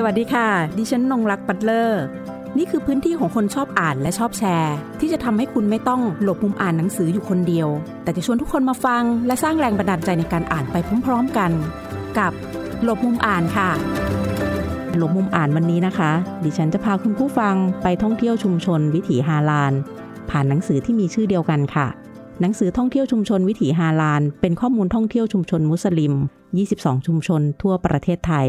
สวัสดีค่ะ ดิฉันนงรักปัตเลอร์ นี่คือพื้นที่ของคนชอบอ่านและชอบแชร์ ที่จะทำให้คุณไม่ต้องหลบมุมอ่านหนังสืออยู่คนเดียว แต่จะชวนทุกคนมาฟัง และสร้างแรงบันดาลใจในการอ่านไปพร้อมๆกัน กับหลบมุมอ่านค่ะ หลบมุมอ่านวันนี้นะคะ ดิฉันจะพาคุณผู้ฟังไปท่องเที่ยวชุมชน วิถีฮาลาน ผ่านหนังสือที่มีชื่อเดียวกันค่ะ หนังสือท่องเที่ยวชุมชนวิถีฮาลาน เป็นข้อมูลท่องเที่ยวชุมชนมุสลิม 22 ชุมชนทั่วประเทศไทย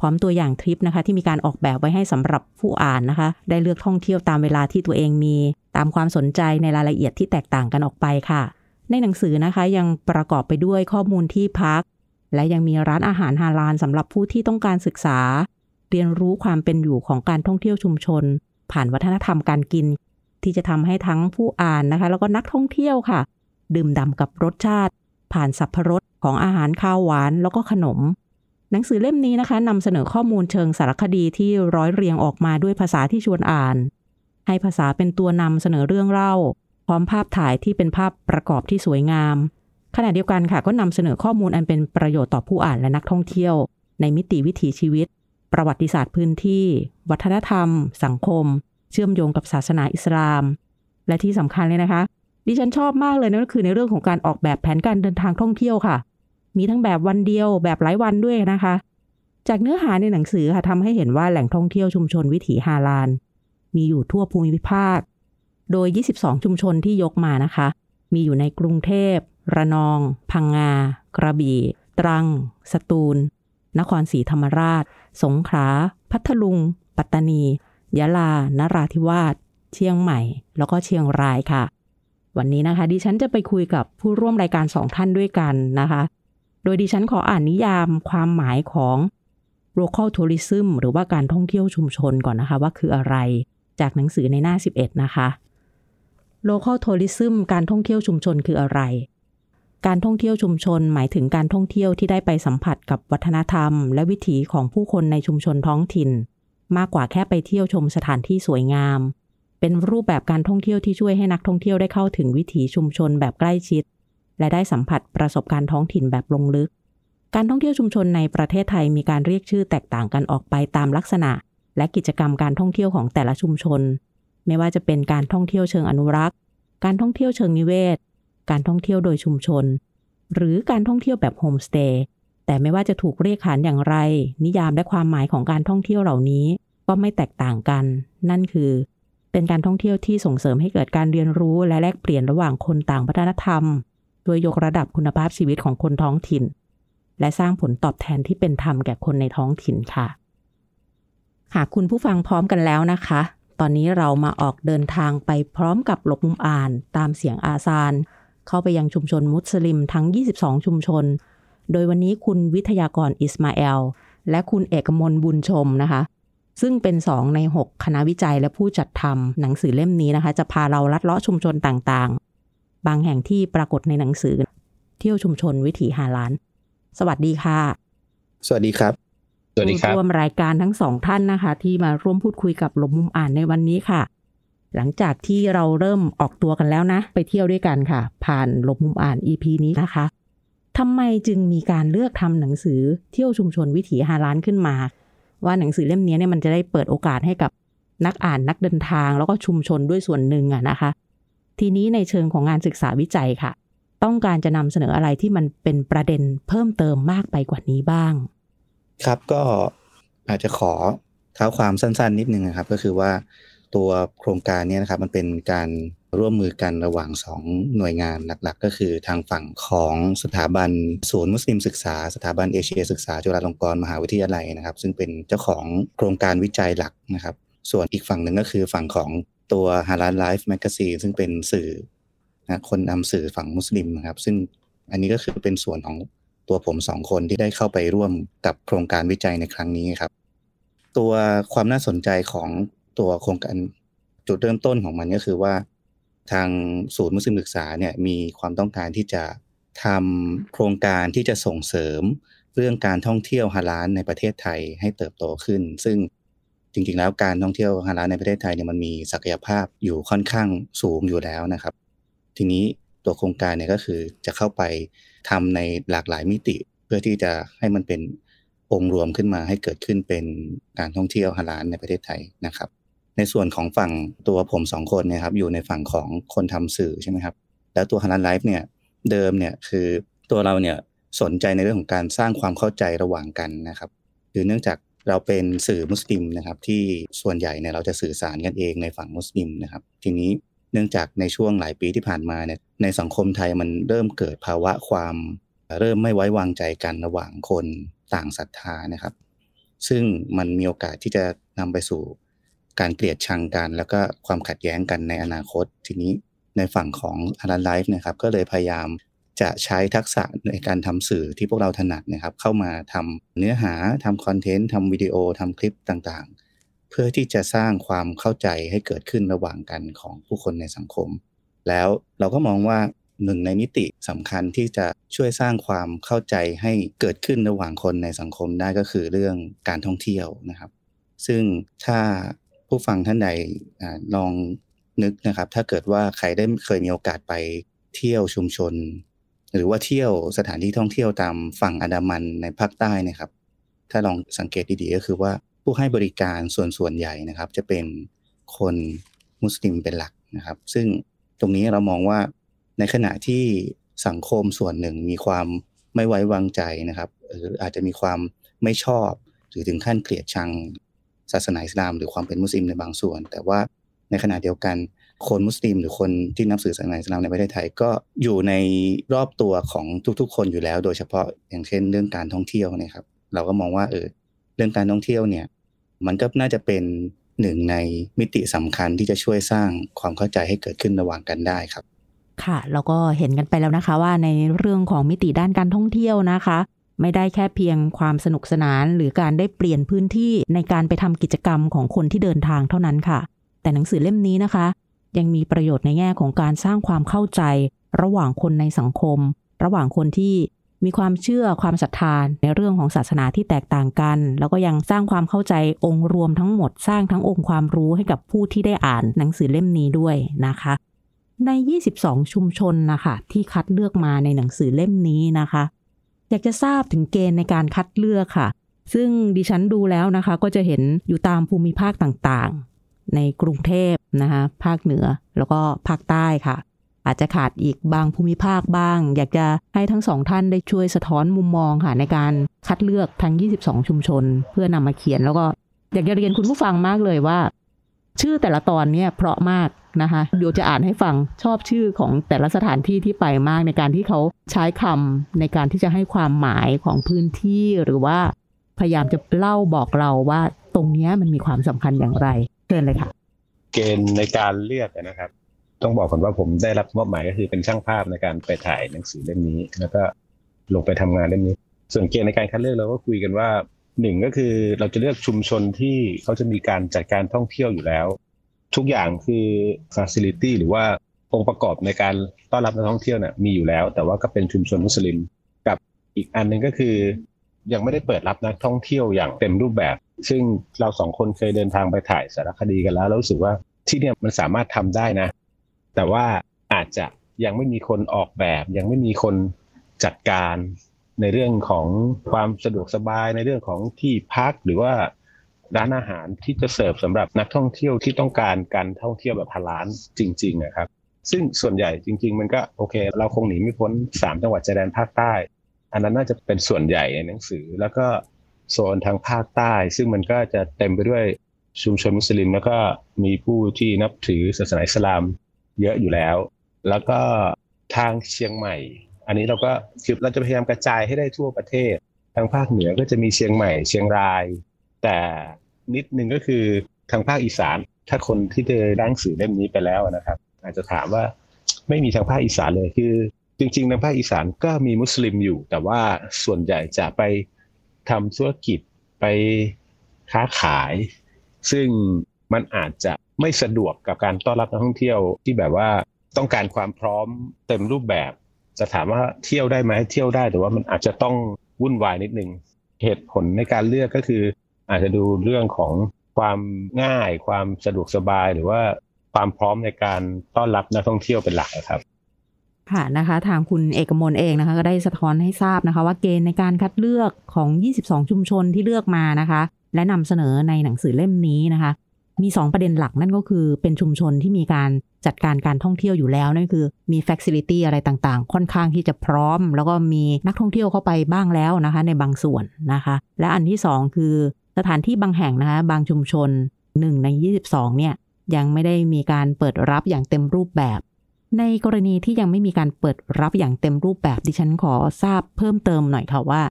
พร้อมตัวอย่างทริปนะคะ ที่มีการออกแบบไว้ให้สำหรับผู้อ่านนะคะ ได้เลือกท่องเที่ยวตามเวลาที่ตัวเองมี ตามความสนใจในรายละเอียดที่แตกต่างกันออกไปค่ะ ในหนังสือนะคะยังประกอบไปด้วยข้อมูลที่พัก และยังมีร้านอาหารฮาลาลสำหรับผู้ที่ต้องการศึกษา เรียนรู้ความเป็นอยู่ของการท่องเที่ยวชุมชน ผ่านวัฒนธรรมการกิน ที่จะทำให้ทั้งผู้อ่านนะคะ แล้วก็นักท่องเที่ยวค่ะ ดื่มด่ำกับรสชาติ ผ่านสับพรสของอาหารข้าวหวานแล้วก็ขนม หนังสือเล่มนี้นะคะนำเสนอข้อมูลเชิงสารคดีที่ร้อยเรียงออกมาด้วยภาษาที่ชวนอ่าน ให้ภาษาเป็นตัวนำเสนอเรื่องเล่า พร้อมภาพถ่ายที่เป็นภาพประกอบที่สวยงาม ขณะเดียวกันค่ะก็นำเสนอข้อมูลอันเป็นประโยชน์ต่อผู้อ่านและนักท่องเที่ยว ในมิติวิถีชีวิต ประวัติศาสตร์พื้นที่ วัฒนธรรม สังคม เชื่อมโยงกับศาสนาอิสลาม และที่สำคัญเลยนะคะ ดิฉันชอบมากเลยนั่นก็คือในเรื่องของการออกแบบแผนการเดินทางท่องเที่ยวค่ะ มีทั้งแบบวันเดียวแบบหลายวันด้วยนะคะ จากเนื้อหาในหนังสือค่ะทำให้เห็นว่าแหล่งท่องเที่ยวชุมชนวิถีฮาลาน มีอยู่ทั่วภูมิภาค โดย 22 ชุมชนที่ยกมานะคะ มีอยู่ในกรุงเทพ ระนอง พังงา กระบี่ ตรัง สตูล นครศรีธรรมราช สงขลา พัทลุง ปัตตานี ยะลา นราธิวาส เชียงใหม่ แล้วก็เชียงรายค่ะวันนี้นะคะดิฉันจะไปคุยกับผู้ร่วมรายการสองท่านด้วยกันนะคะ โดยดิฉันขออ่านนิยามความหมายของ local tourism หรือว่าการท่องเที่ยวชุมชนก่อนนะคะ ว่าคืออะไรจากหนังสือในหน้า 11 นะคะ local tourism การท่องเที่ยวชุมชนคืออะไร การท่องเที่ยวชุมชน หมายถึงการท่องเที่ยวที่ได้ไปสัมผัสกับวัฒนธรรม และวิถีของผู้คนในชุมชนท้องถิ่น มากกว่าแค่ไปเที่ยวชมสถานที่สวยงาม เป็นรูปแบบการท่องเที่ยวที่ช่วยให้นักท่องเที่ยวได้เข้าถึงวิถีชุมชนแบบใกล้ชิด และได้สัมผัสประสบการณ์ท้องถิ่นแบบลงลึก การท่องเที่ยวชุมชนในประเทศไทยมีการเรียกชื่อแตกต่างกันออกไปตามลักษณะ และกิจกรรมการท่องเที่ยวของแต่ละชุมชน ไม่ว่าจะเป็นการท่องเที่ยวเชิงอนุรักษ์ การท่องเที่ยวเชิงนิเวศ การท่องเที่ยวโดยชุมชน หรือการท่องเที่ยวแบบโฮมสเตย์ แต่ไม่ว่าจะถูกเรียกขานอย่างไร นิยามและความหมายของการท่องเที่ยวเหล่านี้ก็ไม่แตกต่างกัน นั่นคือ เป็นการท่องเที่ยวที่ส่งเสริมให้เกิดการเรียนรู้และแลกเปลี่ยนระหว่างคนต่างวัฒนธรรม โดยยกระดับคุณภาพชีวิตของคนท้องถิ่น และสร้างผลตอบแทนที่เป็นธรรมแก่คนในท้องถิ่นค่ะ หากคุณผู้ฟังพร้อมกันแล้วนะคะ ตอนนี้เรามาออกเดินทางไปพร้อมกับหลบมุมอ่าน ตามเสียงอาซาน เข้าไปยังชุมชนมุสลิมทั้ง 22 ชุมชน โดยวันนี้คุณวิทยากรอิสมาเอล และคุณเอกมลบุญชมนะคะซึ่งเป็น 2 ใน 6 คณะวิจัยและผู้จัดทำหนังสือเล่มนี้นะคะ จะพาเราลัดเลาะชุมชนต่าง บางแห่งที่ปรากฏในหนังสือ เที่ยวชุมชนวิถีฮาลาน สวัสดีค่ะ สวัสดีครับ สวัสดีครับร่วมรายการทั้งสองท่านนะคะ ที่มาร่วมพูดคุยกับหลบมุมอ่านในวันนี้ค่ะ หลังจากที่เราเริ่มออกตัวกันแล้วนะ ไปเที่ยวด้วยกันค่ะ ผ่านหลบมุมอ่าน EP นี้นะคะทำไมจึงมีการเลือกทำหนังสือเที่ยวชุมชนวิถีฮาลานขึ้นมา ว่าหนังสือเล่มนี้เนี่ยมันจะได้เปิดโอกาสให้กับนักอ่านนักเดินทางแล้วก็ชุมชนด้วยส่วนหนึ่งอะนะคะ ทีนี้ในเชิงของงานศึกษาวิจัยค่ะ ต้องการจะนำเสนออะไรที่มันเป็นประเด็นเพิ่มเติมมากไปกว่านี้บ้าง ครับก็อาจจะขอเท้าความสั้น ๆ นิดนึงนะครับ ก็คือว่าตัวโครงการนี้นะครับมันเป็นการร่วมมือกันระหว่างสองหน่วยงานหลักๆ ก็คือทางฝั่งของสถาบันศูนย์มุสลิมศึกษา สถาบันเอเชียศึกษาจุฬาลงกรณ์มหาวิทยาลัยนะครับ ซึ่งเป็นเจ้าของโครงการวิจัยหลักนะครับ ส่วนอีกฝั่งหนึ่งก็คือฝั่งของ ตัว Halal Life Magazine ซึ่งเป็นสื่อนะคนนำสื่อฝั่งมุสลิมนะครับ ซึ่งอันนี้ก็คือเป็นส่วนของตัวผมสองคนที่ได้เข้าไปร่วมกับโครงการวิจัยในครั้งนี้ครับ ตัวความน่าสนใจของตัวโครงการจุดเริ่มต้นของมันก็คือว่า ทางศูนย์มุสลิมศึกษาเนี่ยมีความต้องการที่จะทำโครงการที่จะส่งเสริมเรื่องการท่องเที่ยวฮาลาลในประเทศไทยให้เติบโตขึ้น ซึ่ง จริงๆ แล้วการท่องเที่ยวฮาลาลในประเทศไทยเนี่ยมันมีศักยภาพอยู่ค่อนข้างสูงอยู่แล้วนะครับ ทีนี้ตัวโครงการเนี่ยก็คือจะเข้าไปทำในหลากหลายมิติ เพื่อที่จะให้มันเป็นองค์รวมขึ้นมาให้เกิดขึ้นเป็นการท่องเที่ยวฮาลาลในประเทศไทยนะครับ ในส่วนของฝั่งตัวผมสองคนเนี่ยครับอยู่ในฝั่งของคนทำสื่อใช่ไหมครับแล้วตัวฮาลาลไลฟ์เนี่ยเดิมเนี่ยคือตัวเราเนี่ยสนใจในเรื่องของการสร้างความเข้าใจระหว่างกันนะครับคือเนื่องจาก เราเป็นสื่อมุสลิมนะครับที่ส่วนใหญ่เนี่ยเราจะสื่อสารกันเองในฝั่งมุสลิมนะครับ ทีนี้เนื่องจากในช่วงหลายปีที่ผ่านมาเนี่ยในสังคมไทยมันเริ่มเกิดภาวะความเริ่มไม่ไว้วางใจกันระหว่างคนต่างศรัทธานะครับ ซึ่งมันมีโอกาสที่จะนำไปสู่การเกลียดชังกัน แล้วก็ความขัดแย้งกันในอนาคต ทีนี้ในฝั่งของอารันไลฟ์นะครับก็เลยพยายาม จะใช้ทักษะในการทำสื่อที่พวกเราถนัดนะครับ เข้ามาทำเนื้อหาทำคอนเทนต์ทำวิดีโอทำคลิปต่างๆ เพื่อที่จะสร้างความเข้าใจให้เกิดขึ้นระหว่างกันของผู้คนในสังคม แล้วเราก็มองว่าหนึ่งในมิติสำคัญที่จะช่วยสร้างความเข้าใจให้เกิดขึ้นระหว่างคนในสังคมได้ก็คือเรื่องการท่องเที่ยวนะครับ ซึ่งถ้าผู้ฟังท่านใดลองนึกนะครับ ถ้าเกิดว่าใครได้เคยมีโอกาสไปเที่ยวชุมชน หรือว่าเที่ยวสถานที่ท่องเที่ยวตามฝั่งอันดามันในภาคใต้นะครับ ถ้าลองสังเกตดีๆก็คือว่าผู้ให้บริการส่วนส่วนใหญ่นะครับ จะเป็นคนมุสลิมเป็นหลักนะครับ ซึ่งตรงนี้เรามองว่าในขณะที่สังคมส่วนหนึ่งมีความไม่ไว้วางใจนะครับหรืออาจจะมีความไม่ชอบ หรือถึงขั้นเกลียดชังศาสนาอิสลาม หรือความเป็นมุสลิมในบางส่วน แต่ว่าในขณะเดียวกัน คนมุสลิมหรือคนที่นับถือศาสนาอิสลามในประเทศไทยก็อยู่ในรอบตัวของทุก ๆ คนอยู่แล้ว โดยเฉพาะอย่างเช่นเรื่องการท่องเที่ยวนะครับ เราก็มองว่าเออเรื่องการท่องเที่ยวเนี่ย มันก็น่าจะเป็นหนึ่งในมิติสำคัญที่จะช่วยสร้างความเข้าใจให้เกิดขึ้นระหว่างกันได้ครับ ค่ะแล้วก็เห็นกันไปแล้วนะคะว่าในเรื่องของมิติด้านการท่องเที่ยวนะคะ ไม่ได้แค่เพียงความสนุกสนาน หรือการได้เปลี่ยนพื้นที่ในการไปทำกิจกรรมของคนที่เดินทางเท่านั้นค่ะ แต่หนังสือเล่มนี้นะคะ ยังมีประโยชน์ในแง่ของการสร้างความเข้าใจ ระหว่างคนในสังคม ระหว่างคนที่มีความเชื่อความศรัทธาในเรื่องของศาสนาที่แตกต่างกัน แล้วก็ยังสร้างความเข้าใจองค์รวมทั้งหมด สร้างทั้งองค์ความรู้ให้กับผู้ที่ได้อ่านหนังสือเล่มนี้ด้วยนะคะ ใน 22 ชุมชนนะคะที่คัดเลือกมาในหนังสือเล่มนี้นะคะ อยากจะทราบถึงเกณฑ์ในการคัดเลือกค่ะ ซึ่งดิฉันดูแล้วนะคะ ก็จะเห็นอยู่ตามภูมิภาคต่าง ในกรุงเทพนะคะภาคเหนือแล้วก็ภาคใต้ค่ะ อาจจะขาดอีกบางภูมิภาคบ้าง อยากจะให้ทั้งสองท่านได้ช่วยสะท้อนมุมมองค่ะในการคัดเลือกทั้ง 22 ชุมชน เพื่อนำมาเขียน แล้วก็อยากจะเรียนคุณผู้ฟังมากเลยว่า ชื่อแต่ละตอนเนี่ยเพราะมากนะคะเดี๋ยวจะอ่านให้ฟังชอบชื่อของแต่ละสถานที่ที่ไปมากในการที่เขาใช้คำในการที่จะให้ความหมายของพื้นที่หรือว่าพยายามจะเล่าบอกเราว่าตรงนี้มันมีความสำคัญอย่างไร เชิญเลยค่ะ เกณฑ์ในการเลือกนะครับ ต้องบอกก่อนว่าผมได้รับมอบหมายก็คือเป็นช่างภาพในการไปถ่ายหนังสือเล่มนี้ แล้วก็ลงไปทำงานเล่มนี้ ส่วนเกณฑ์ในการคัดเลือกเราก็คุยกันว่าหนึ่งก็คือเราจะเลือกชุมชนที่เขาจะมีการจัดการท่องเที่ยวอยู่แล้ว ทุกอย่างคือ facility หรือว่าองค์ประกอบในการต้อนรับนักท่องเที่ยวเนี่ยมีอยู่แล้ว แต่ว่าก็เป็นชุมชนมุสลิมกับอีกอันหนึ่งก็คือ ยังไม่ได้เปิดรับนักท่องเที่ยวอย่างเต็มรูปแบบ ซึ่งเราสองคนเคยเดินทางไปถ่ายสารคดีกันแล้วแล้วรู้สึกว่าที่เนี่ยมันสามารถทำได้นะ แต่ว่าอาจจะยังไม่มีคนออกแบบ ยังไม่มีคนจัดการในเรื่องของความสะดวกสบายในเรื่องของที่พักหรือว่าร้านอาหารที่จะเสิร์ฟสำหรับนักท่องเที่ยวที่ต้องการการท่องเที่ยวแบบพาลานจริงๆนะครับ ซึ่งส่วนใหญ่จริง ๆ มันก็โอเค เราคงหนีไม่พ้นสามจังหวัดชายแดนภาคใต้ อันนั้นน่าจะเป็นส่วนใหญ่ในหนังสือ แล้วก็โซนทางภาคใต้ ซึ่งมันก็จะเต็มไปด้วยชุมชนมุสลิม แล้วก็มีผู้ที่นับถือศาสนาอิสลามเยอะอยู่แล้ว แล้วก็ทางเชียงใหม่ อันนี้เราก็คือเราจะพยายามกระจายให้ได้ทั่วประเทศ ทางภาคเหนือก็จะมีเชียงใหม่ เชียงราย แต่นิดนึงก็คือทางภาคอีสาน ถ้าคนที่ได้ร่างสือเล่มนี้ไปแล้วนะครับ อาจจะถามว่าไม่มีทางภาคอีสานเลยคือ จริงๆทางภาคอีสานก็มีมุสลิมอยู่ แต่ว่าส่วนใหญ่จะไปทำธุรกิจไปค้าขาย ซึ่งมันอาจจะไม่สะดวกกับการต้อนรับนักท่องเที่ยวที่แบบว่าต้องการความพร้อมเต็มรูปแบบ จะถามว่าเที่ยวได้ไหมเที่ยวได้แต่ว่ามันอาจจะต้องวุ่นวายนิดนึงเหตุผลในการเลือกก็คือ อาจจะดูเรื่องของความง่าย ความสะดวกสบายหรือว่าความพร้อมในการต้อนรับนักท่องเที่ยวเป็นหลักครับ ค่ะนะคะ ทางคุณเอกมลเองนะคะ ก็ได้สะท้อนให้ทราบนะคะ ว่าเกณฑ์ในการคัดเลือกของ 22 ชุมชนที่เลือกมานะคะ และนำเสนอในหนังสือเล่มนี้นะคะ มี 2 ประเด็นหลักนั่นก็คือเป็นชุมชนที่มีการจัดการการท่องเที่ยวอยู่แล้วนั่นคือมีฟ a ซิลิตี้อะไรต่างๆ ค่อนข้างที่จะพร้อม แล้วก็มีนักท่องเที่ยวเข้าไปบ้างแล้วนะคะ ในบางส่วนนะคะ และอันที่ 2 คือสถานที่บางแห่งนะคะ บางชุมชน 1 ใน 22 เนี่ยยังไม่ได้มีการเปิดรับอย่างเต็มรูปแบบ ในกรณีที่ยังไม่มีการเปิดรับอย่างเต็มรูปแบบดิฉันขอทราบเพิ่มเติมหน่อยค่ะว่า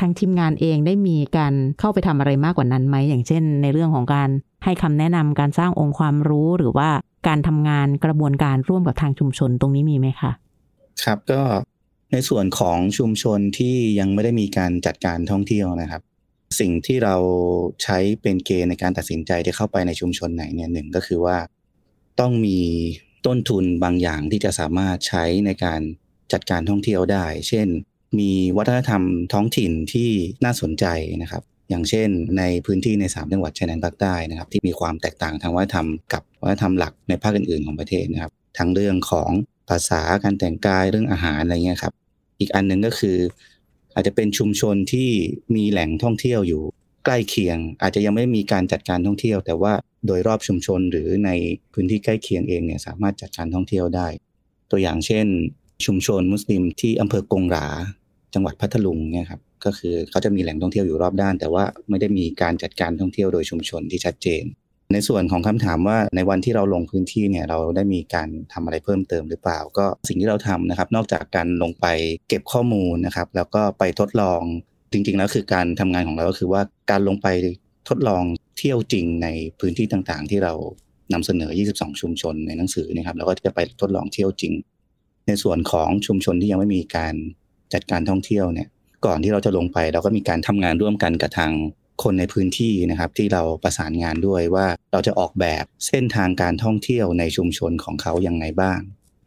ทางทีมงานเองได้มีการเข้าไปทำอะไรมากกว่านั้นไหมอย่างเช่น ในเรื่องของการให้คำแนะนำการสร้างองค์ความรู้หรือว่าการทำงานกระบวนการร่วมกับทางชุมชนตรงนี้มีไหมคะครับก็ในส่วนของชุมชนที่ยังไม่ได้มีการจัดการท่องเที่ยวนะครับ สิ่งที่เราใช้เป็นเกณฑ์ในการตัดสินใจที่เข้าไปในชุมชนไหนเนี่ยหนึ่งก็คือว่าต้องมี ต้นทุนบางอย่างที่จะสามารถใช้ในการจัดการท่องเที่ยวได้ เช่น มีวัฒนธรรมท้องถิ่นที่น่าสนใจนะครับ อย่างเช่น ในพื้นที่ใน 3 จังหวัดชายแดนภาคใต้นะครับ ที่มีความแตกต่างทางวัฒนธรรมกับวัฒนธรรมหลักในภาคอื่นๆของประเทศนะครับ ทั้งเรื่องของภาษาการแต่งกายเรื่องอาหารอะไรเงี้ยครับ อีกอันหนึ่งก็คือ อาจจะเป็นชุมชนที่มีแหล่งท่องเที่ยวอยู่ใกล้เคียง อาจจะยังไม่มีการจัดการท่องเที่ยว แต่ว่า โดยรอบชุมชนหรือในพื้นที่ใกล้เคียงเองเนี่ยสามารถจัดการท่องเที่ยวได้ ตัวอย่างเช่น ชุมชนมุสลิมที่อำเภอกงหรา จังหวัดพัทลุงเนี่ยครับก็คือเขาจะมีแหล่งท่องเที่ยวอยู่รอบด้าน แต่ว่าไม่ได้มีการจัดการท่องเที่ยวโดยชุมชนที่ชัดเจน ในส่วนของคำถามว่าในวันที่เราลงพื้นที่เนี่ยเราได้มีการทำอะไรเพิ่มเติมหรือเปล่า ก็สิ่งที่เราทำนะครับ นอกจากการลงไปเก็บข้อมูลนะครับ แล้วก็ไปทดลองจริงๆแล้วคือการทำงานของเราก็คือว่าการลงไปทดลอง เที่ยวจริงในพื้นที่ต่างๆ ที่เรานำเสนอ 22 ชุมชนในหนังสือนะครับแล้วก็จะไปทดลองเที่ยวจริง ในส่วนของชุมชนที่ยังไม่มีการจัดการท่องเที่ยวเนี่ยก่อนที่เราจะลงไปเราก็มีการทำงานร่วมกันกับทางคนในพื้นที่นะครับที่เราประสานงานด้วยว่าเราจะออกแบบเส้นทางการท่องเที่ยวในชุมชนของเขาอย่างไรบ้าง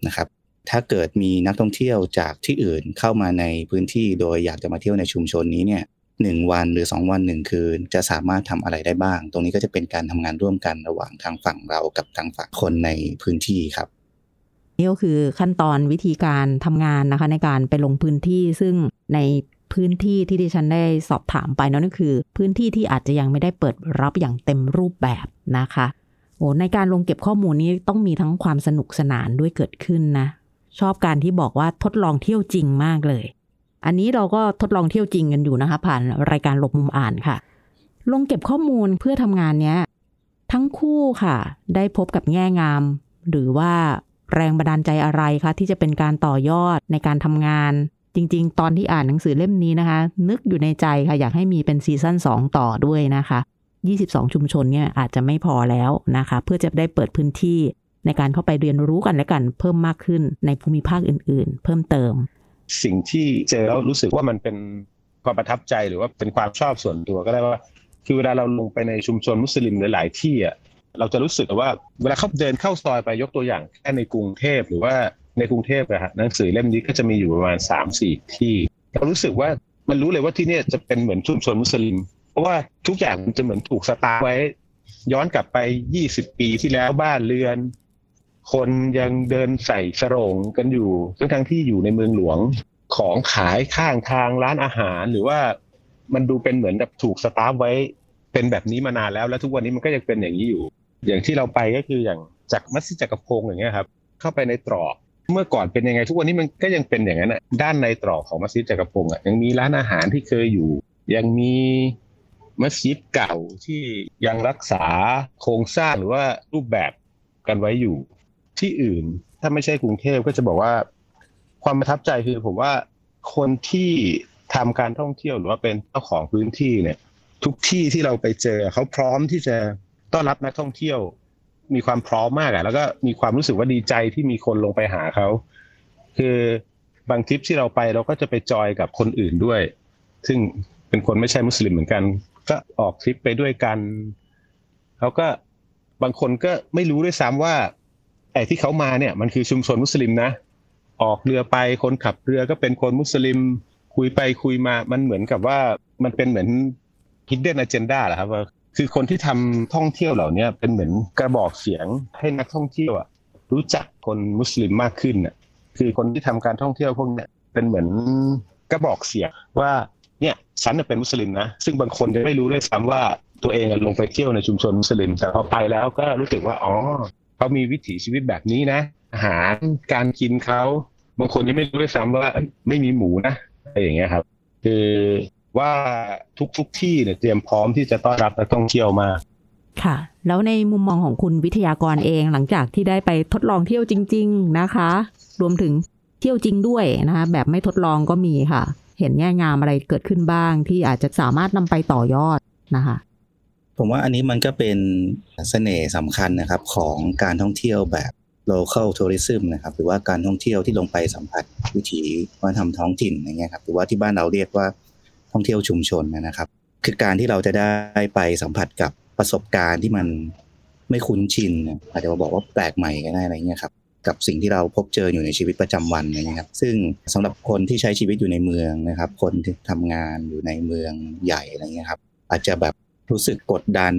นะครับ ถ้าเกิดมีนักท่องเที่ยวจากที่อื่นเข้ามาในพื้นที่โดยอยากจะมาเที่ยวในชุมชนนี้เนี่ย หนึ่งวันหรือสองวันหนึ่งคืน จะสามารถทำอะไรได้บ้าง ตรงนี้ก็จะเป็นการทำงานร่วมกันระหว่างทางฝั่งเรากับทางฝั่งคนในพื้นที่ครับนี่ก็คือขั้นตอนวิธีการทำงานนะคะ ในการไปลงพื้นที่ซึ่งในพื้นที่ที่ดิฉันได้สอบถามไปนั่นก็คือ พื้นที่ที่อาจจะยังไม่ได้เปิดรับอย่างเต็มรูปแบบนะคะโอ้ในการลงเก็บข้อมูลนี้ต้องมีทั้งความสนุกสนานด้วยเกิดขึ้นนะ ชอบการที่บอกว่าทดลองเที่ยวจริงมากเลย อันนี้เราก็ทดลองเที่ยวจริงกันอยู่นะคะ ผ่านรายการหลบมุมอ่านค่ะ ลงเก็บข้อมูลเพื่อทำงานเนี้ย ทั้งคู่ค่ะ ได้พบกับแง่งาม หรือว่าแรงบันดาลใจอะไรคะที่จะเป็นการต่อยอดในการทำงาน จริง ๆ ตอนที่อ่านหนังสือเล่มนี้นะคะ นึกอยู่ในใจค่ะ อยากให้มีเป็นซีซั่น2 ต่อด้วยนะคะ 22 ชุมชนเนี่ยอาจจะไม่พอแล้วนะคะ เพื่อจะได้เปิดพื้นที่ในการเข้าไปเรียนรู้กันและกันเพิ่มมากขึ้นในภูมิภาคอื่น ๆ เพิ่มเติม สิ่งที่เจอแล้วรู้สึกว่ามันเป็นความประทับใจหรือว่าเป็นความชอบส่วนตัวก็ได้ว่า คือเวลาเราลงไปในชุมชนมุสลิมหลาย ๆ ที่อะเราจะรู้สึกว่าเวลาเขาเดินเข้าซอยไปยกตัวอย่างแค่ในกรุงเทพหรือว่าในกรุงเทพอะฮะหนังสือเล่มนี้ก็จะมีอยู่ประมาณสามสี่ที่ เรารู้สึกว่ามันรู้เลยว่าที่นี่จะเป็นเหมือนชุมชนมุสลิม เพราะว่าทุกอย่างมันจะเหมือนถูกสตาร์ไว้ ย้อนกลับไปยี่สิบปีที่แล้วบ้านเรือน คนยังเดินใส่สรงกันอยู่ทั้งทั้งที่อยู่ในเมืองหลวงของขายข้างทางร้านอาหาร หรือว่ามันดูเป็นเหมือนแบบถูกสตาร์ไว้เป็นแบบนี้มานานแล้ว แล้วทุกวันนี้มันก็ยังเป็นอย่างนี้อยู่ อย่างที่เราไปก็คืออย่างจากมัสยิดจักรพงศ์อย่างเงี้ยครับ เข้าไปในตรอกเมื่อก่อนเป็นยังไง ทุกวันนี้มันก็ยังเป็นอย่างนั้นอะด้านในตรอกของมัสยิดจักรพงศ์อะยังมีร้านอาหารที่เคยอยู่ ยังมีมัสยิดเก่าที่ยังรักษาโครงสร้างหรือว่ารูปแบบกันไว้อยู่ ที่อื่น ถ้าไม่ใช่กรุงเทพก็จะบอกว่า ความประทับใจคือผมว่าคนที่ทำการท่องเที่ยวหรือว่าเป็นเจ้าของพื้นที่เนี่ย ทุกที่ที่เราไปเจอเขาพร้อมที่จะต้อนรับนักท่องเที่ยว มีความพร้อมมากอะแล้วก็มีความรู้สึกว่าดีใจที่มีคนลงไปหาเขาคือบางทริปที่เราไปเราก็จะไปจอยกับคนอื่นด้วย ซึ่งเป็นคนไม่ใช่มุสลิมเหมือนกัน ก็ออกทริปไปด้วยกันเขาก็บางคนก็ไม่รู้ด้วยซ้ำว่า อ้ที่เขามาเนี่ยมันคือชุมชนมุสลิมนะออกเรือไปคนขับเรือก็เป็นคนมุสลิมคุยไปคุยมามันเหมือนกับว่ามันเป็นเหมือน hidden agenda แหละครับว่าคือคนที่ทำท่องเที่ยวเหล่านี้เป็นเหมือนกระบอกเสียงให้นักท่องเที่ยวอะรู้จักคนมุสลิมมากขึ้นอะคือคนที่ทำการท่องเที่ยวพวกเนี้ยเป็นเหมือนกระบอกเสียงว่าเนี่ยฉันเป็นมุสลิมนะซึ่งบางคนจะไม่รู้ด้วยซ้ำว่าตัวเองลงไปเที่ยวในชุมชนมุสลิมแต่พอไปแล้วก็รู้สึกว่าอ๋อ เขามีวิถีชีวิตแบบนี้นะ อาหารการกินเขาบางคนยังไม่รู้ด้วยซ้ำว่าไม่มีหมูนะอะไรอย่างเงี้ยครับ คือว่าทุกทุกที่เนี่ยเตรียมพร้อมที่จะต้อนรับนักท่องเที่ยวมาค่ะ แล้วในมุมมองของคุณวิทยากรเองหลังจากที่ได้ไปทดลองเที่ยวจริง ๆนะคะ รวมถึงเที่ยวจริงด้วยนะคะแบบไม่ทดลองก็มีค่ะ เห็นแง่งามอะไรเกิดขึ้นบ้างที่อาจจะสามารถนำไปต่อยอดนะคะ ผมว่าอันนี้มันก็เป็นเสน่ห์สำคัญนะครับของการท่องเที่ยวแบบ local tourism นะครับ หรือว่าการท่องเที่ยวที่ลงไปสัมผัสวิถีวัฒนธรรมท้องถิ่นอย่างเงี้ยครับ หรือว่าที่บ้านเราเรียกว่าท่องเที่ยวชุมชนนะครับ คือการที่เราจะได้ไปสัมผัสกับประสบการณ์ที่มันไม่คุ้นชินอาจจะมาบอกว่าแปลกใหม่ก็ได้อะไรเงี้ยครับกับสิ่งที่เราพบเจออยู่ในชีวิตประจำวันอะไรเงี้ยครับ ซึ่งสำหรับคนที่ใช้ชีวิตอยู่ในเมืองนะครับ คนที่ทำงานอยู่ในเมืองใหญ่อะไรเงี้ยครับ อาจจะแบบ รู้สึกกดดัน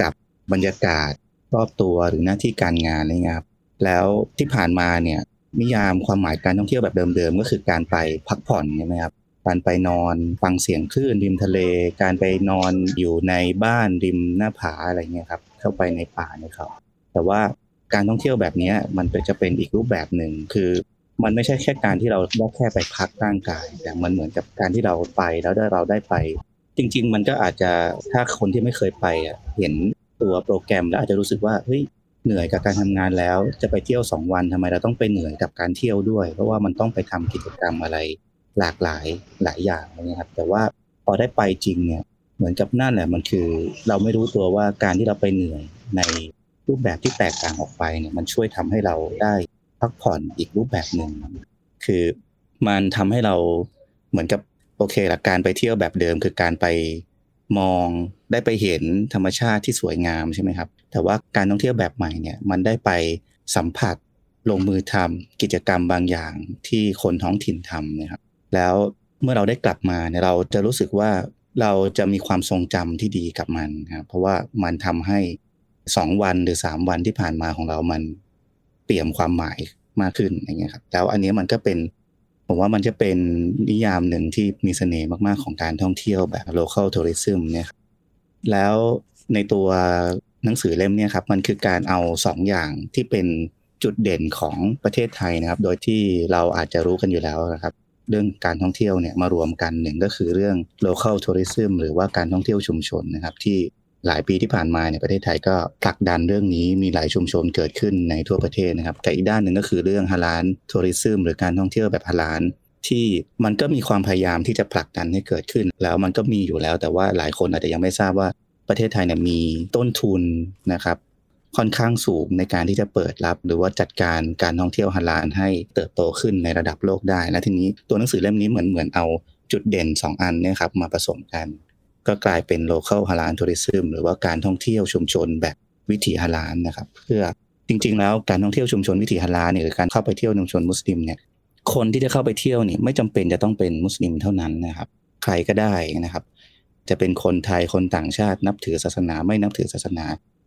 กับบรรยากาศรอบตัวหรือหน้าที่การงานอะไรเงี้ยครับแล้วที่ผ่านมาเนี่ยนิยามความหมายการท่องเที่ยวแบบเดิมๆ ก็คือการไปพักผ่อนใช่ไหมครับการไปนอนฟังเสียงคลื่นริมทะเล การไปนอนอยู่ในบ้านริมหน้าผาอะไรเงี้ยครับเข้าไปในป่าในเขาแต่ว่าการท่องเที่ยวแบบนี้มันจะเป็นอีกรูปแบบหนึ่งคือมันไม่ใช่แค่การที่เราได้แค่ไปพักร่างกาย แต่มันเหมือนกับการที่เราไปแล้วได้เราได้ไป จริง ๆ มันก็อาจจะถ้าคนที่ไม่เคยไปอะเห็นตัวโปรแกรมแล้วอาจจะรู้สึกว่าเฮ้ยเหนื่อยกับการทำงานแล้ว จะไปเที่ยวสองวันทำไมเราต้องไปเหนื่อยกับการเที่ยวด้วย เพราะว่ามันต้องไปทำกิจกรรมอะไรหลากหลายหลายอย่างนะครับ แต่ว่าพอได้ไปจริงเนี่ยเหมือนกับนั่นแหละมันคือ เราไม่รู้ตัวว่าการที่เราไปเหนื่อยในรูปแบบที่แตกต่างออกไปเนี่ยมันช่วยทำให้เราได้พักผ่อนอีกรูปแบบหนึ่งคือมันทำให้เราเหมือนกับ โอเคละการไปเที่ยวแบบเดิมคือการไปมองได้ไปเห็นธรรมชาติที่สวยงามใช่ไหมครับ แต่ว่าการท่องเที่ยวแบบใหม่เนี่ยมันได้ไปสัมผัสลงมือทำกิจกรรมบางอย่างที่คนท้องถิ่นทำนะครับ แล้วเมื่อเราได้กลับมาเนี่ยเราจะรู้สึกว่าเราจะมีความทรงจำที่ดีกับมันครับเพราะว่ามันทำให้สองวันหรือสามวันที่ผ่านมาของเรามันเปลี่ยนความหมายมากขึ้นอย่างเงี้ยครับแล้วอันนี้มันก็เป็น ผมว่ามันจะเป็นนิยามหนึ่งที่มีเสน่ห์มากๆของการท่องเที่ยวแบบ local tourism เนี่ยครับแล้วในตัวหนังสือเล่มเนี่ยครับมันคือการเอาสองอย่างที่เป็นจุดเด่นของประเทศไทยนะครับ โดยที่เราอาจจะรู้กันอยู่แล้วนะครับ เรื่องการท่องเที่ยวเนี่ยมารวมกันหนึ่งก็คือเรื่อง local tourism หรือว่าการท่องเที่ยวชุมชนนะครับที่ หลายปีที่ผ่านมาเนี่ยประเทศไทยก็ผลักดันเรื่องนี้มีหลายชุมชนเกิดขึ้นในทั่วประเทศนะครับแต่อีกด้านหนึ่งก็คือเรื่องฮาลานทัวริซึมหรือการท่องเที่ยวแบบฮาลานที่มันก็มีความพยายามที่จะผลักดันให้เกิดขึ้น แล้วมันก็มีอยู่แล้ว แต่ว่าหลายคนอาจจะยังไม่ทราบว่าประเทศไทยเนี่ยมีต้นทุนนะครับค่อนข้างสูงในการที่จะเปิดรับ หรือว่าจัดการการท่องเที่ยวฮาลาลให้เติบโตขึ้นในระดับโลกได้ และทีนี้ตัวหนังสือเล่มนี้เหมือนเหมือนเอาจุดเด่น 2 อันเนี่ยครับมาผสมกัน ก็กลายเป็น local ฮาลาลทัวริซึมหรือว่าการท่องเที่ยวชุมชนแบบวิถีฮาลาลนะครับ เพื่อจริง ๆ แล้วการท่องเที่ยวชุมชนวิถีฮาลาลเนี่ยหรือการเข้าไปเที่ยวในชุมชนมุสลิมเนี่ยคนที่จะเข้าไปเที่ยวเนี่ยไม่จำเป็นจะต้องเป็นมุสลิมเท่านั้นนะครับ ใครก็ได้นะครับ จะเป็นคนไทยคนต่างชาตินับถือศาสนาไม่นับถือศาสนา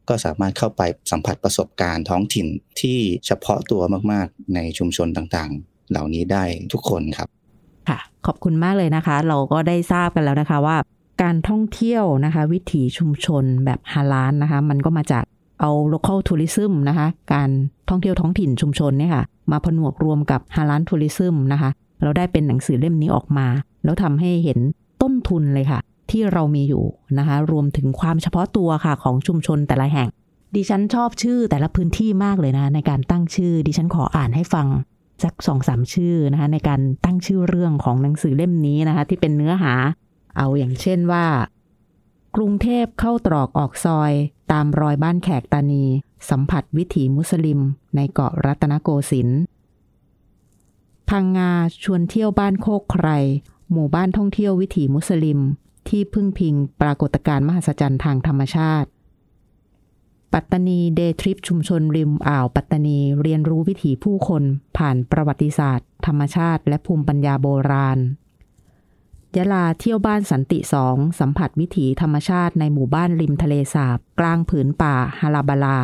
ก็สามารถเข้าไปสัมผัสประสบการณ์ท้องถิ่นที่เฉพาะตัวมากๆ ในชุมชนต่างๆ เหล่านี้ได้ทุกคนครับ ค่ะ ขอบคุณมากเลยนะคะ เราก็ได้ทราบกันแล้วนะคะว่า การท่องเที่ยวนะคะ วิถีชุมชนแบบฮาลานนะคะ มันก็มาจากเอา local tourism นะคะ การท่องเที่ยวท้องถิ่นชุมชนเนี่ยค่ะ มาผนวกรวมกับฮาลานทัวริซึมนะคะ เราได้เป็นหนังสือเล่มนี้ออกมา แล้วทำให้เห็นต้นทุนเลยค่ะ ที่เรามีอยู่นะคะ รวมถึงความเฉพาะตัวค่ะของชุมชนแต่ละแห่ง ดิฉันชอบชื่อแต่ละพื้นที่มากเลยนะ ในการตั้งชื่อ ดิฉันขออ่านให้ฟังสักสองสามชื่อนะคะ ในการตั้งชื่อเรื่องของหนังสือเล่มนี้นะคะ ที่เป็นเนื้อหา เอาอย่างเช่นว่า กรุงเทพเข้าตรอกออกซอย ตามรอยบ้านแขกตานี สัมผัสวิถีมุสลิม ในเกาะรัตนโกสินทร์พังงาชวนเที่ยวบ้านโคกใคร หมู่บ้านท่องเที่ยววิถีมุสลิม ที่พึ่งพิงปรากฏการณ์มหัศจรรย์ทางธรรมชาติ ปัตตานีเดย์ทริปชุมชนริมอ่าวปัตตานีเรียนรู้วิถีผู้คนผ่านประวัติศาสตร์ ธรรมชาติ และภูมิปัญญาโบราณ ยะลาเที่ยวบ้านสันติสองสัมผัสวิถีธรรมชาติในหมู่บ้านริมทะเลสาบ กลางผืนป่าฮาลาบาลา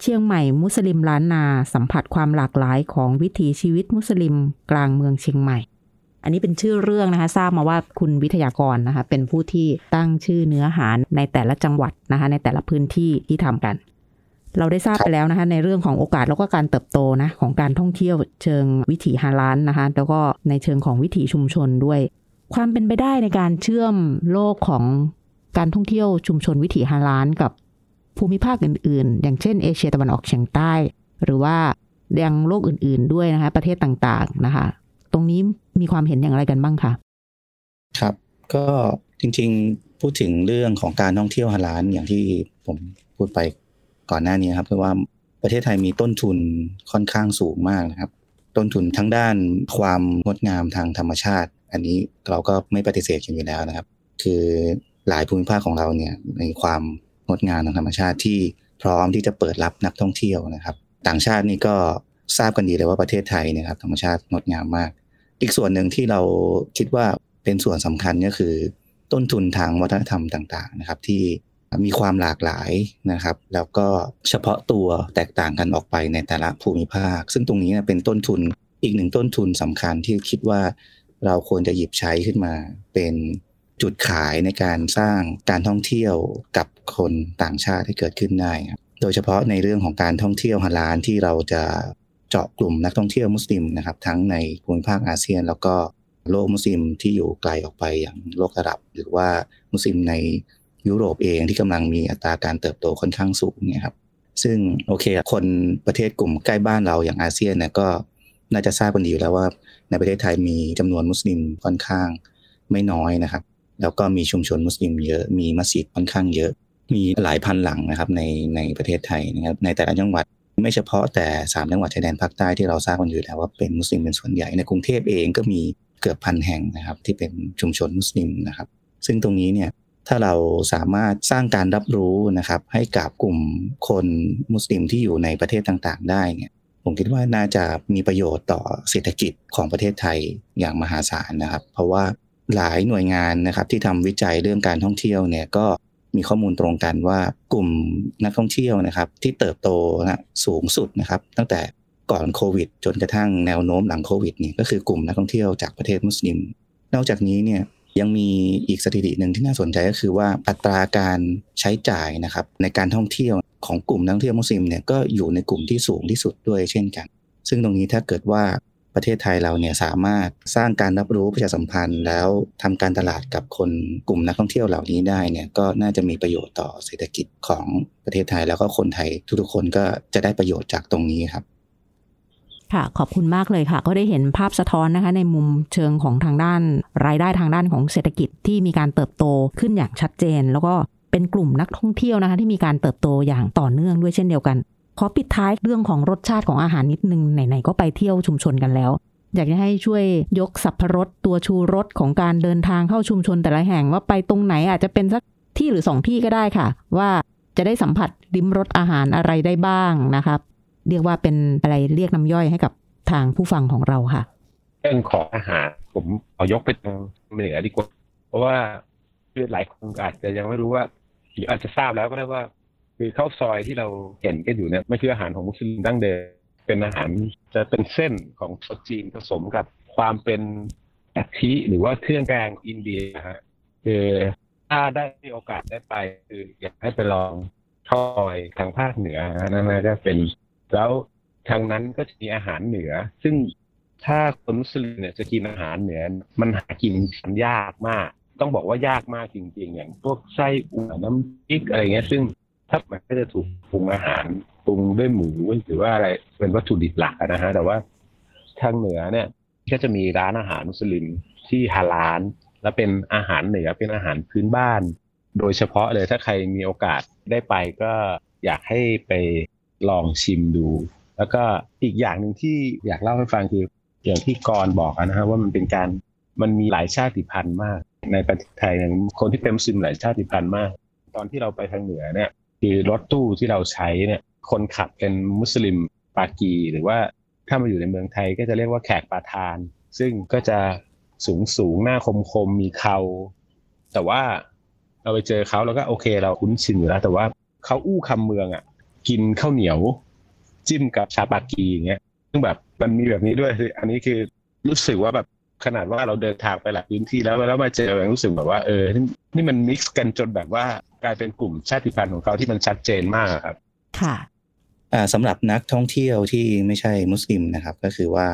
เชียงใหม่มุสลิมล้านนาสัมผัสความหลากหลายของวิถีชีวิตมุสลิม กลางเมืองเชียงใหม่ อันนี้เป็นชื่อเรื่องนะคะทราบมาว่าคุณวิทยากรนะคะเป็นผู้ที่ตั้งชื่อเนื้อหาในแต่ละจังหวัดนะคะในแต่ละพื้นที่ที่ทำกันเราได้ทราบไปแล้วนะคะ ในเรื่องของโอกาสแล้วก็การเติบโตนะของการท่องเที่ยวเชิงวิถีฮาลานนะคะ แล้วก็ในเชิงของวิถีชุมชนด้วย ความเป็นไปได้ในการเชื่อมโลกของการท่องเที่ยวชุมชนวิถีฮาลานกับภูมิภาคอื่น ๆ อย่างเช่นเอเชียตะวันออกเฉียงใต้ หรือว่ายังโลกอื่น ๆ ด้วยนะคะประเทศต่าง ๆ นะคะ ตรงนี้มีความเห็นอย่างไรกันบ้างคะครับ ก็จริง ๆ พูดถึงเรื่องของการท่องเที่ยวฮาลาลอย่างที่ผมพูดไปก่อนหน้านี้ครับคือว่าประเทศไทยมีต้นทุนค่อนข้างสูงมากนะครับ ต้นทุนทั้งด้านความงดงามทางธรรมชาติอันนี้เราก็ไม่ปฏิเสธกันอยู่แล้วนะครับ คือหลายภูมิภาคของเราเนี่ยในความงดงามทางธรรมชาติที่พร้อมที่จะเปิดรับนักท่องเที่ยวนะครับ ต่างชาตินี่ก็ทราบกันดีเลยว่าประเทศไทยนี่ยครับธรรมชาติงดงามมาก อีกส่วนหนึ่งที่เราคิดว่าเป็นส่วนสำคัญก็คือ ต้นทุนทางวัฒนธรรมต่างๆนะครับ ที่มีความหลากหลายนะครับ แล้วก็เฉพาะตัวแตกต่างกันออกไปในแต่ละภูมิภาค ซึ่งตรงนี้เป็นต้นทุนอีกหนึ่งต้นทุนสำคัญที่คิดว่า เราควรจะหยิบใช้ขึ้นมา เป็นจุดขายในการสร้างการท่องเที่ยวกับคนต่างชาติให้เกิดขึ้นได้ครับโดยเฉพาะในเรื่องของการท่องเที่ยวฮาลาลที่เราจะเจาะกลุ่มนักท่องเที่ยวมุสลิมนะครับทั้งในภูมิภาคอาเซียน แล้วก็โลกมุสลิมที่อยู่ไกลออกไปอย่างโลกระดับ หรือว่ามุสลิมในยุโรปเองที่กำลังมีอัตราการเติบโตค่อนข้างสูงเนี่ยครับซึ่งโอเคคนประเทศกลุ่มใกล้บ้านเราอย่างอาเซียนเนี่ยก็ น่าจะทราบกันดีอยู่แล้วว่าในประเทศไทยมีจำนวนมุสลิมค่อนข้างไม่น้อยนะครับ แล้วก็มีชุมชนมุสลิมเยอะ มีมัสยิดค่อนข้างเยอะ มีหลายพันหลังนะครับในในประเทศไทยนะครับ ในแต่ละจังหวัดไม่เฉพาะแต่สามจังหวัดชายแดนภาคใต้ที่เราทราบกันอยู่แล้วว่าเป็นมุสลิมเป็นส่วนใหญ่ ในกรุงเทพเองก็มีเกือบพันแห่งนะครับที่เป็นชุมชนมุสลิมนะครับ ซึ่งตรงนี้เนี่ยถ้าเราสามารถสร้างการรับรู้นะครับให้กับกลุ่มคนมุสลิมที่อยู่ในประเทศต่างๆ ได้เนี่ย ผมคิดว่าน่าจะมีประโยชน์ต่อเศรษฐกิจของประเทศไทยอย่างมหาศาลนะครับ เพราะว่าหลายหน่วยงานนะครับที่ทำวิจัยเรื่องการท่องเที่ยวเนี่ยก็มีข้อมูลตรงกันว่ากลุ่มนักท่องเที่ยวนะครับ ที่เติบโตนะสูงสุดนะครับ ตั้งแต่ก่อนโควิด จนกระทั่งแนวโน้มหลังโควิดนี่ก็คือกลุ่มนักท่องเที่ยวจากประเทศมุสลิม นอกจากนี้เนี่ยยังมีอีกสถิติหนึ่งที่น่าสนใจก็คือว่าอัตราการใช้จ่ายนะครับในการท่องเที่ยว ของกลุ่มนักท่องเที่ยวมุสลิมเนี่ยก็อยู่ในกลุ่มที่สูงที่สุดด้วยเช่นกัน ซึ่งตรงนี้ถ้าเกิดว่าประเทศไทยเราเนี่ยสามารถสร้างการรับรู้ประชาสัมพันธ์ แล้วทำการตลาดกับคนกลุ่มนักท่องเที่ยวเหล่านี้ได้เนี่ยก็น่าจะมีประโยชน์ต่อเศรษฐกิจของประเทศไทย แล้วก็คนไทยทุกๆคนก็จะได้ประโยชน์จากตรงนี้ครับค่ะขอบคุณมากเลยค่ะ ก็ได้เห็นภาพสะท้อนนะคะ ในมุมเชิงของทางด้าน รายได้ทางด้านของเศรษฐกิจที่มีการเติบโตขึ้นอย่างชัดเจน แล้วก็ เป็นกลุ่มนักท่องเที่ยวนะคะ ที่มีการเติบโตอย่างต่อเนื่องด้วยเช่นเดียวกัน ขอปิดท้ายเรื่องของรสชาติของอาหารนิดนึงไหนๆก็ไปเที่ยวชุมชนกันแล้ว อยากจะให้ช่วยยกสับพรสตัวชูรสของการเดินทางเข้าชุมชนแต่ละแห่งว่าไปตรงไหนอาจจะเป็นสักที่หรือสองที่ก็ได้ค่ะ ว่าจะได้สัมผัสริมรสอาหารอะไรได้บ้างนะครับ เรียกว่าเป็นอะไรเรียกน้ำย่อยให้กับทางผู้ฟังของเราค่ะเรื่องของอาหารผมเอายกไปทางเหนือดีกว่า เพราะว่าคือหลายคนอาจจะยังไม่รู้ว่า หรืออาจจะทราบแล้วก็ได้ว่า คือข้าวซอยที่เราเห็นกันอยู่เนี่ยไม่ใช่อาหารของมุสลิมดั้งเดิมเป็นอาหารจะเป็นเส้นของชาวจีนผสมกับความเป็นกะทิหรือว่าเครื่องแกงอินเดียฮะคือถ้าได้มีโอกาสได้ไปคืออยากให้ไปลองข้าวซอยทางภาคเหนือนั่นจะเป็น แล้วทางนั้นก็จะมีอาหารเหนือ ซึ่งถ้าคนมุสลิมเนี่ยจะกินอาหารเหนือ มันหากินกันยากมาก ต้องบอกว่ายากมากจริง ๆ อย่างพวกไส้อั่วน้ำพริกอะไรเงี้ย ซึ่งถ้ามันก็จะถูกปรุงอาหารปรุงด้วยหมูหรือว่าอะไรเป็นวัตถุดิบหลักนะฮะแต่ว่าทางเหนือเนี่ยก็จะมีร้านอาหารมุสลิมที่ฮาลาลและเป็นอาหารเหนือเป็นอาหารพื้นบ้าน โดยเฉพาะเลยถ้าใครมีโอกาสได้ไปก็อยากให้ไปลองชิมดู แล้วก็อีกอย่างหนึ่งที่อยากเล่าให้ฟังคืออย่างที่กรบอกนะฮะว่ามันเป็นการมันมีหลายชาติพันธุ์มาก ในประเทศไทยอย่างคนที่เป็นมุสลิมหลายชาติพันธุ์มาก ตอนที่เราไปทางเหนือเนี่ยคือรถตู้ที่เราใช้เนี่ยคนขับเป็นมุสลิมปากี หรือว่าถ้ามาอยู่ในเมืองไทยก็จะเรียกว่าแขกปาทาน ซึ่งก็จะสูงสูงหน้าคมคมมีเขาแต่ว่าเราไปเจอเขาแล้วก็โอเค เราคุ้นชินอยู่แล้วแต่ว่าเขาอู้คำเมืองอะ กินข้าวเหนียว จิ้มกับชาปากีอย่างเงี้ยซึ่งแบบมันมีแบบนี้ด้วยคืออันนี้คือรู้สึกว่าแบบ ขนาดว่าเราเดินทางไปหลายพื้นที่แล้วแล้วมาเจอรู้สึกแบบว่าเออนี่มันมิกซ์กันจนแบบว่ากลายเป็นกลุ่มชาติพันธุ์ของเขาที่มันชัดเจนมากครับ ค่ะสำหรับนักท่องเที่ยวที่ไม่ใช่มุสลิมนะครับ ก็คือว่า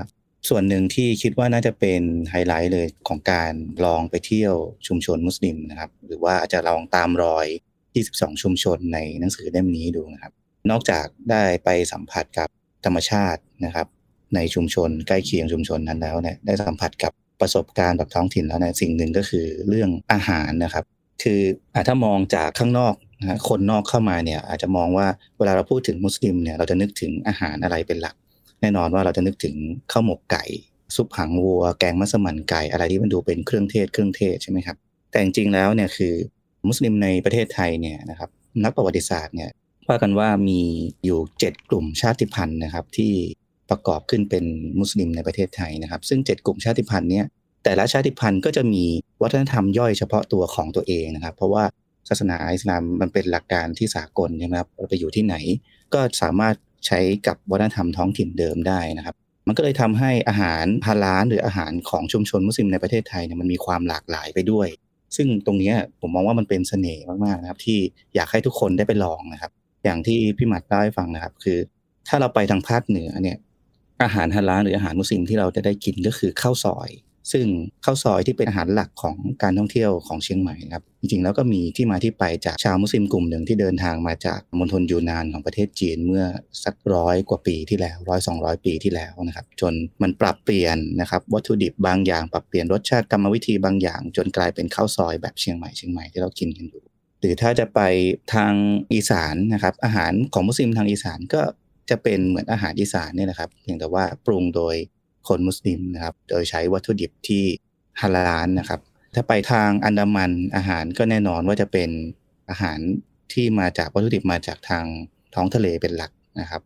ส่วนหนึ่งที่คิดว่าน่าจะเป็นไฮไลท์เลยของการลองไปเที่ยวชุมชนมุสลิมนะครับ หรือว่าอาจจะลองตามรอย 22 ชุมชนในหนังสือเล่มนี้ดูนะครับ นอกจากได้ไปสัมผัสกับธรรมชาตินะครับ ในชุมชน ใกล้เคียงชุมชนนั้นแล้วเนี่ยได้สัมผัสกับประสบการณ์แบบท้องถิ่นแล้วเนี่ยสิ่งหนึ่งก็คือเรื่องอาหารนะครับ คือถ้ามองจากข้างนอกนะคนนอกเข้ามาเนี่ยอาจจะมองว่าเวลาเราพูดถึงมุสลิมเนี่ยเราจะนึกถึงอาหารอะไรเป็นหลัก แน่นอนว่าเราจะนึกถึงข้าวหมกไก่ ซุปหางวัว แกงมัสมั่นไก่อะไรที่มันดูเป็นเครื่องเทศเครื่องเทศใช่ไหมครับแต่จริงๆแล้วเนี่ยคือมุสลิมในประเทศไทยเนี่ยนะครับนักประวัติศาสตร์เนี่ยว่ากันว่ามีอยู่ 7 กลุ่มชาติพันธุ์นะครับที่ ประกอบขึ้นเป็นมุสลิมในประเทศไทยนะครับ ซึ่ง 7 กลุ่มชาติพันธุ์เนี่ยแต่ละชาติพันธุ์ก็จะมีวัฒนธรรมย่อยเฉพาะตัวของตัวเองนะครับ เพราะว่าศาสนาอิสลามมันเป็นหลักการที่สากลใช่ไหมครับเราไปอยู่ที่ไหน ก็สามารถใช้กับวัฒนธรรมท้องถิ่นเดิมได้นะครับ มันก็เลยทำให้อาหารฮาลาลหรืออาหารของชุมชนมุสลิมในประเทศไทยเนี่ยมันมีความหลากหลายไปด้วย ซึ่งตรงนี้ผมมองว่ามันเป็นเสน่ห์มากๆนะครับ ที่อยากให้ทุกคนได้ไปลองนะครับ อย่างที่พี่หมัดเล่าให้ฟังนะครับ คือ ถ้าเราไปทางภาคเหนือเนี่ย อาหารฮาลาลหรืออาหารมุสลิมที่เราจะได้กินก็คือข้าวซอย ซึ่งข้าวซอยที่เป็นอาหารหลักของการท่องเที่ยวของเชียงใหม่ครับจริงๆแล้วก็มีที่มาที่ไปจากชาวมุสลิมกลุ่มหนึ่งที่เดินทางมาจากมณฑลยูนานของประเทศจีนเมื่อสักร้อยกว่าปีที่แล้วร้อยสองร้อยปีที่แล้วนะครับจนมันปรับเปลี่ยนนะครับวัตถุดิบบางอย่างปรับเปลี่ยนรสชาติกรรมวิธีบางอย่าง จนกลายเป็นข้าวซอยแบบเชียงใหม่เชียงใหม่ที่เรากินกันอยู่หรือถ้าจะไปทางอีสานนะครับอาหารของมุสลิมทางอีสานก็ จะเป็นเหมือนอาหารอีสานเนี่ยนะครับเพียงแต่ว่าปรุงโดยคนมุสลิมนะครับ โดยใช้วัตถุดิบที่ฮาลาลนะครับ ถ้าไปทางอันดามันอาหารก็แน่นอนว่าจะเป็นอาหารที่มาจากวัตถุดิบมาจากทางท้องทะเลเป็นหลักนะครับ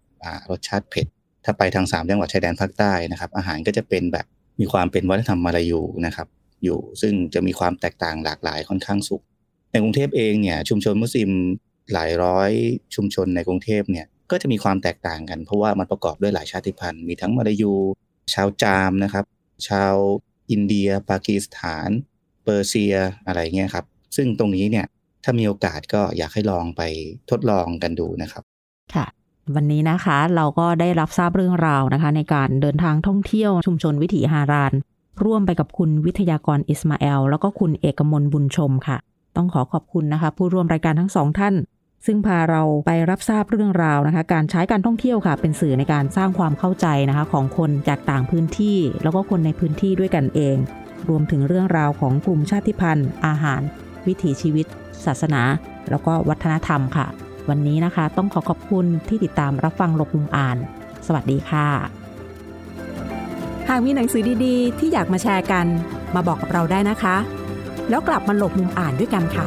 รสชาติเผ็ด ถ้าไปทางสามจังหวัดชายแดนภาคใต้นะครับ อาหารก็จะเป็นแบบมีความเป็นวัฒนธรรมมาลายูนะครับ อยู่ซึ่งจะมีความแตกต่างหลากหลายค่อนข้างสุขในกรุงเทพเองเนี่ยชุมชนมุสลิมหลายร้อยชุมชนในกรุงเทพเนี่ย ก็จะมีความแตกต่างกัน เพราะว่ามันประกอบด้วยหลายชาติพันธุ์ มีทั้งมาลายู ชาวจามนะครับ ชาวอินเดีย ปากีสถาน เปอร์เซียอะไรเงี้ยครับ ซึ่งตรงนี้เนี่ยถ้ามีโอกาสก็อยากให้ลองไปทดลองกันดูนะครับ ค่ะ วันนี้นะคะเราก็ได้รับทราบเรื่องราวนะคะ ในการเดินทางท่องเที่ยวชุมชนวิถีฮาราน ร่วมไปกับคุณวิทยากรอิสมาเอล แล้วก็คุณเอกมลบุญชมค่ะ ต้องขอขอบคุณนะคะ ผู้ร่วมรายการทั้งสองท่าน ซึ่งพาเราไปรับทราบเรื่องราวนะคะ การใช้การท่องเที่ยวค่ะ เป็นสื่อในการสร้างความเข้าใจนะคะ ของคนจากต่างพื้นที่ แล้วก็คนในพื้นที่ด้วยกันเอง รวมถึงเรื่องราวของกลุ่มชาติพันธุ์ อาหาร วิถีชีวิต ศาสนา แล้วก็วัฒนธรรมค่ะ วันนี้นะคะ ต้องขอขอบคุณที่ติดตามรับฟังหลบมุมอ่าน สวัสดีค่ะ หากมีหนังสือดีๆ ที่อยากมาแชร์กัน มาบอกกับเราได้นะคะ แล้วกลับมาหลบมุมอ่านด้วยกันค่ะ